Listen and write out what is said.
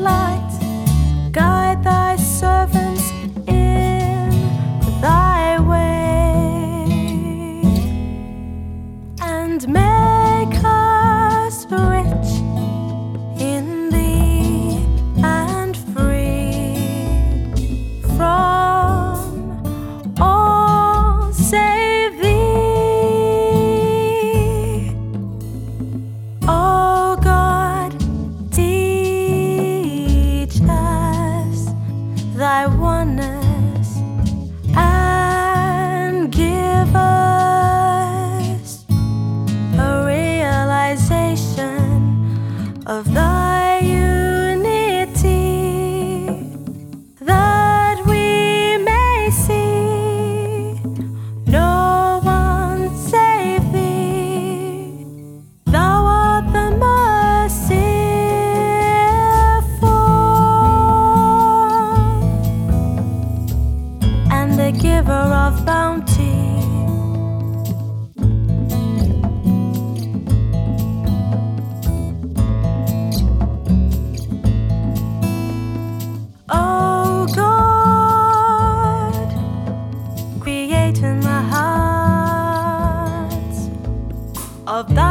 来。thy oneness. the giver of bounty. Oh God, the hearts of thy.